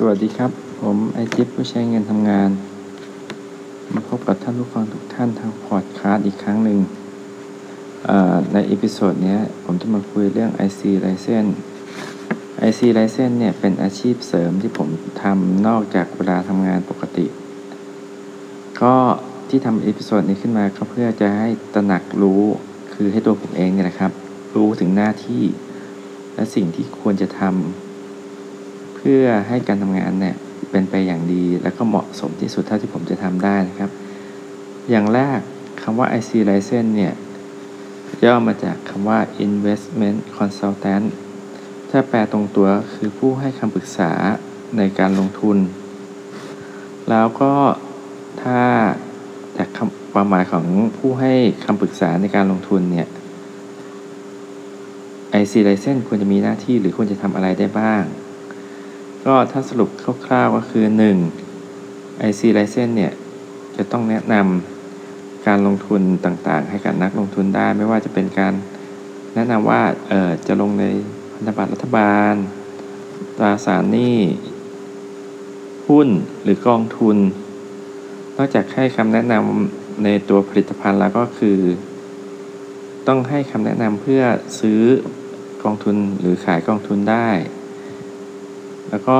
สวัสดีครับ ผมไอจิ๊บผู้ใช้เงินทำงาน มาพบกับท่านผู้ฟังทุกท่านทางพอดคาสต์อีกครั้งหนึ่งใน episode นี้ผมจะมาคุยเรื่อง IC License IC License เนี่ยเป็นอาชีพเสริมที่ผมทำนอกจากเวลาทำงานปกติ ก็ที่ทำ episode นี้ขึ้นมาก็เพื่อจะให้ตระหนักรู้คือให้ตัวผมเองเนี่ยนะครับ รู้ถึงหน้าที่ และสิ่งที่ควรจะทำ พื่อให้การทำงานเนี่ยเป็นไปอย่างดีและก็เหมาะสมที่สุดเท่าที่ผมจะทำได้นะครับ อย่างแรกคำว่า IC License เนี่ยย่อมาจากคำว่า Investment Consultant ถ้าแปลตรงตัวคือผู้ให้คำปรึกษาในการลงทุน แล้วก็ถ้าแต่ความหมายของผู้ให้คำปรึกษาในการลงทุนเนี่ย IC License ควรจะมีหน้าที่หรือควรจะทำอะไรได้บ้าง ก็ถ้าสรุปคร่าวๆก็คือ 1. IC License เนี่ย จะต้องแนะนำการลงทุนต่างๆ ให้กับนักลงทุนได้ ไม่ว่าจะเป็นการแนะนำว่าเออจะลงในพันธบัตรรัฐบาล ตราสารหนี้ หุ้นหรือกองทุน นอกจากให้คำแนะนำในตัวผลิตภัณฑ์แล้วก็คือ ต้องให้คำแนะนำเพื่อซื้อกองทุนหรือขายกองทุนได้ แล้วก็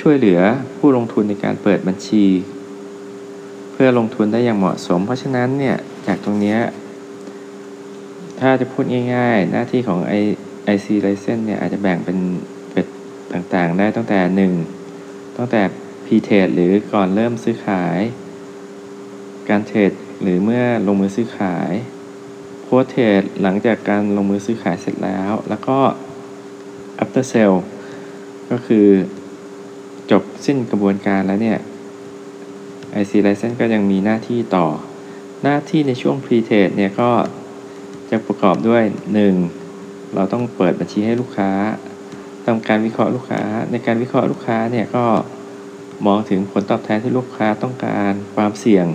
ช่วยเหลือผู้ลงทุนในการเปิดบัญชี เพื่อลงทุนได้อย่างเหมาะสม เพราะฉะนั้นเนี่ยจากตรงนี้ ถ้าจะพูดง่ายๆ หน้าที่ของ IC License เนี่ยอาจจะแบ่งเป็นเป็นต่างๆ ได้ตั้งแต่ 1 ตั้งแต่ Pre-Trade หรือก่อนเริ่มซื้อขาย การเทรดหรือเมื่อลงมือซื้อขาย Post Trade หลังจากการลงมือซื้อขายเสร็จแล้ว แล้วก็ After Sale ก็คือจบสิ้นกระบวนการแล้วเนี่ย IC License ก็ยังมีหน้าที่ต่อ หน้าที่ในช่วง Pre-Trade เนี่ยก็จะประกอบด้วย 1. เราต้องเปิดบัญชีให้ลูกค้าทำการวิเคราะห์ลูกค้า ในการวิเคราะห์ลูกค้าเนี่ยก็มองถึงผลตอบแทนที่ลูกค้าต้องการความเสี่ยง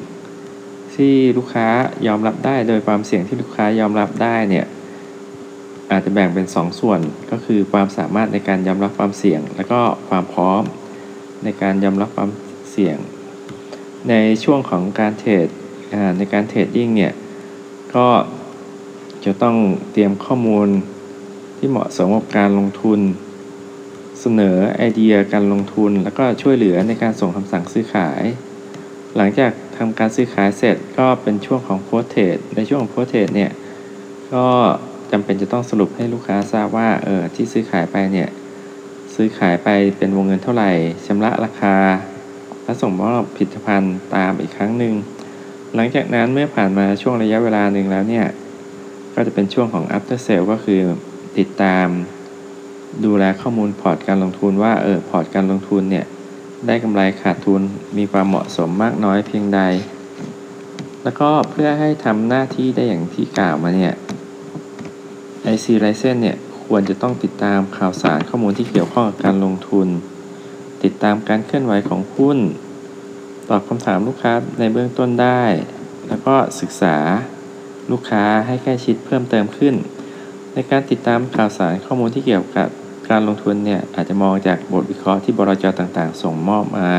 ที่ลูกค้ายอมรับได้โดยความเสี่ยงที่ลูกค้ายอมรับได้เนี่ย อาจจะแบ่งเป็น 2 ส่วนก็คือความสามารถในการยอมรับความเสี่ยง และก็ความพร้อมในการยอมรับความเสี่ยง ในช่วงของการเทรดในการเทรดดิ้งเนี่ยก็จะต้องเตรียมข้อมูลที่เหมาะสมกับการลงทุน เสนอไอเดียการลงทุน แล้วก็ช่วยเหลือในการส่งคำสั่งซื้อขาย หลังจากทำการซื้อขายเสร็จก็เป็นช่วงของโพสเทรดในช่วงของโพสเทรดเนี่ยก็ จำเป็นจะต้องสรุปให้ลูกค้าทราบว่าเออที่ซื้อขายไปเนี่ยซื้อขายไปเป็นวงเงินเท่าไหร่ชำระราคา และส่งมอบผลิตภัณฑ์ตามอีกครั้งหนึ่งหลังจากนั้นเมื่อผ่านมาช่วงระยะเวลาหนึ่งแล้วเนี่ยก็จะเป็นช่วงของ after sale ก็คือติดตามดูแลข้อมูลพอร์ตการลงทุนว่าเออพอร์ตการลงทุนเนี่ยได้กำไรขาดทุนมีความเหมาะสมมากน้อยเพียงใด แล้วก็เพื่อให้ทำหน้าที่ได้อย่างที่กล่าวมาเนี่ย IC License เนี่ยควรจะต้องติดตามข่าวสารข้อมูลที่เกี่ยวข้องกับการลงทุน ติดตามการเคลื่อนไหวของหุ้น ตอบคำถามลูกค้าในเบื้องต้นได้ แล้วก็ศึกษาลูกค้าให้ใกล้ชิดเพิ่มเติมขึ้น ในการติดตามข่าวสารข้อมูลที่เกี่ยวกับการลงทุนเนี่ยอาจจะมองจากบทวิเคราะห์ที่บรจต่างๆ ส่งมอบมา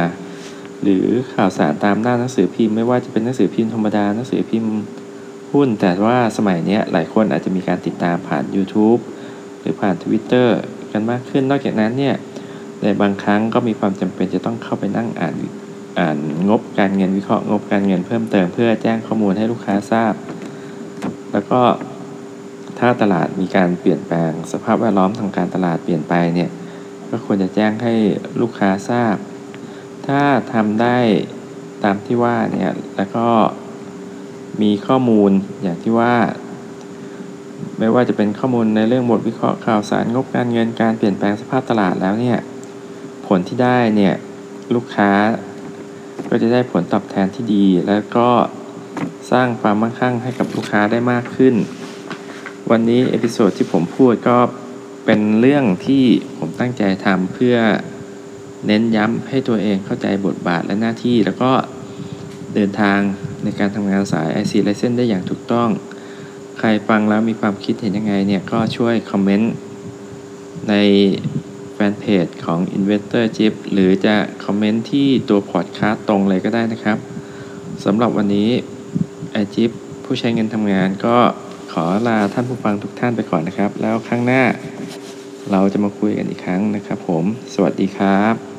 หรือข่าวสารตามหน้าหนังสือพิมพ์ไม่ว่าจะเป็นหนังสือพิมพ์ธรรมดาหนังสือพิมพ์ หุ้น แต่ว่าสมัยนี้หลายคนอาจจะมีการติดตามผ่าน YouTube หรือผ่าน Twitter กันมากขึ้น นอกจากนั้นเนี่ยในบางครั้งก็มีความจำเป็นจะต้องเข้าไปนั่งอ่านอ่านงบการเงินวิเคราะห์งบการเงินเพิ่มเติมเพื่อแจ้งข้อมูลให้ลูกค้าทราบ แล้วก็ถ้าตลาดมีการเปลี่ยนแปลง สภาพแวดล้อมทางการตลาดเปลี่ยนไปเนี่ยก็ควรจะแจ้งให้ลูกค้าทราบ ถ้าทำได้ตามที่ว่าเนี่ยแล้วก็ มีข้อมูลอย่างที่ว่า ไม่ว่าจะเป็นข้อมูลในเรื่องบทวิเคราะห์ข่าวสารงบการเงินการเปลี่ยนแปลงสภาพตลาดแล้วเนี่ยผลที่ได้เนี่ยลูกค้าก็จะได้ผลตอบแทนที่ดี แล้วก็สร้างความมั่งคั่งให้กับลูกค้าได้มากขึ้น วันนี้ episode ที่ผมพูดก็เป็นเรื่องที่ผมตั้งใจทำเพื่อเน้นย้ำให้ตัวเองเข้าใจบทบาทและหน้าที่ แล้วก็เดินทาง ในการทำงานสาย IC License ได้อย่างถูกต้อง ใครฟังแล้วมีความคิดเห็นยังไงเนี่ย ก็ช่วยคอมเมนต์ในแฟนเพจของ Investor Jeep หรือจะคอมเมนต์ที่ตัวพอดคาสต์ตรงเลยก็ได้นะครับสำหรับวันนี้ไอจิปผู้ใช้เงินทำงานก็ขอลาท่านผู้ฟังทุกท่านไปก่อนนะครับ แล้วครั้งหน้าเราจะมาคุยกันอีกครั้งนะครับผม สวัสดีครับ